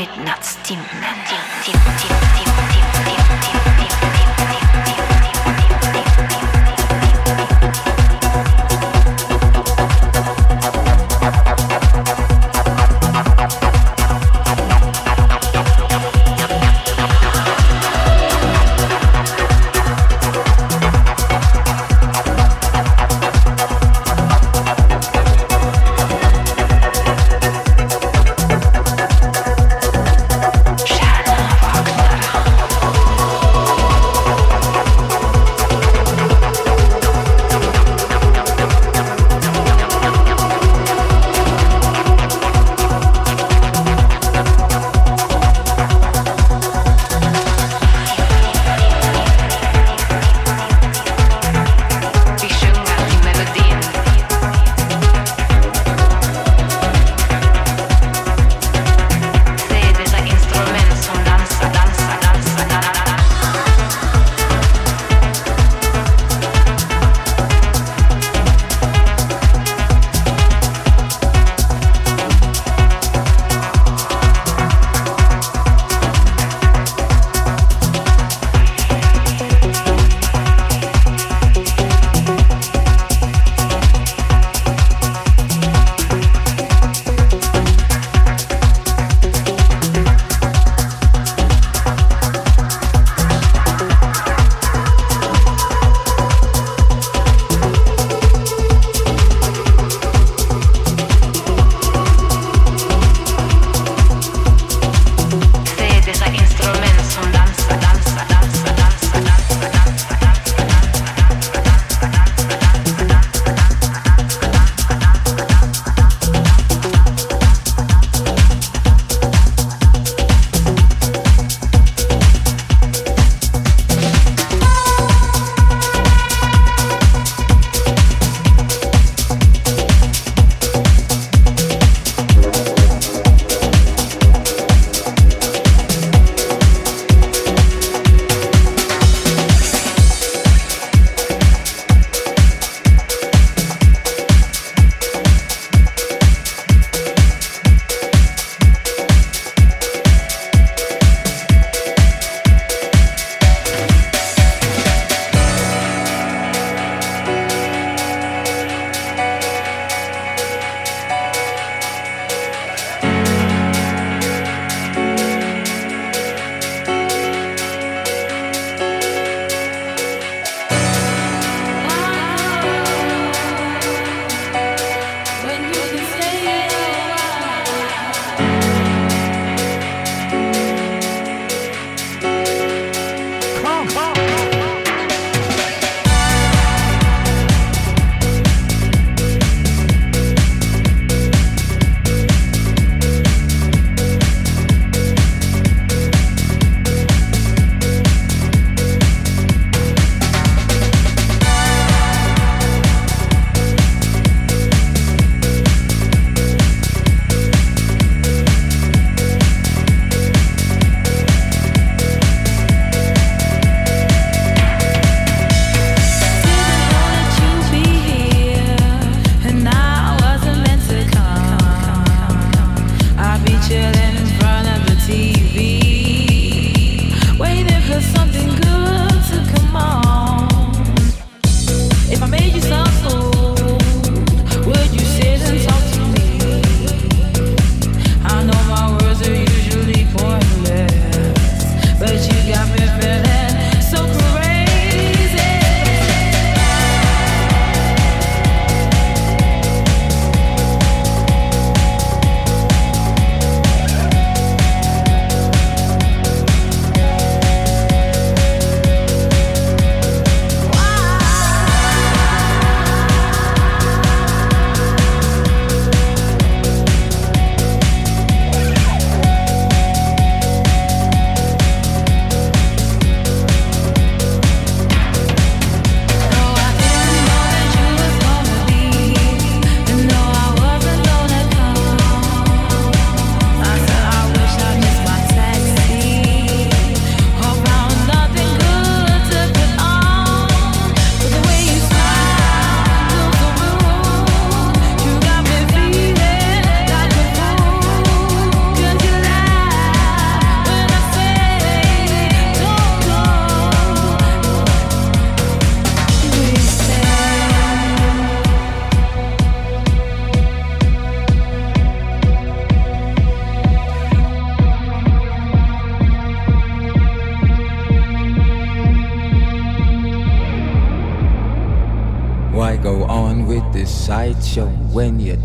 midnattstime.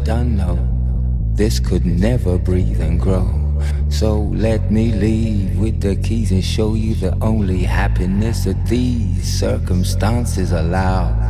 done know this could never breathe and grow. So let me leave with the keys and show you the only happiness that these circumstances allow.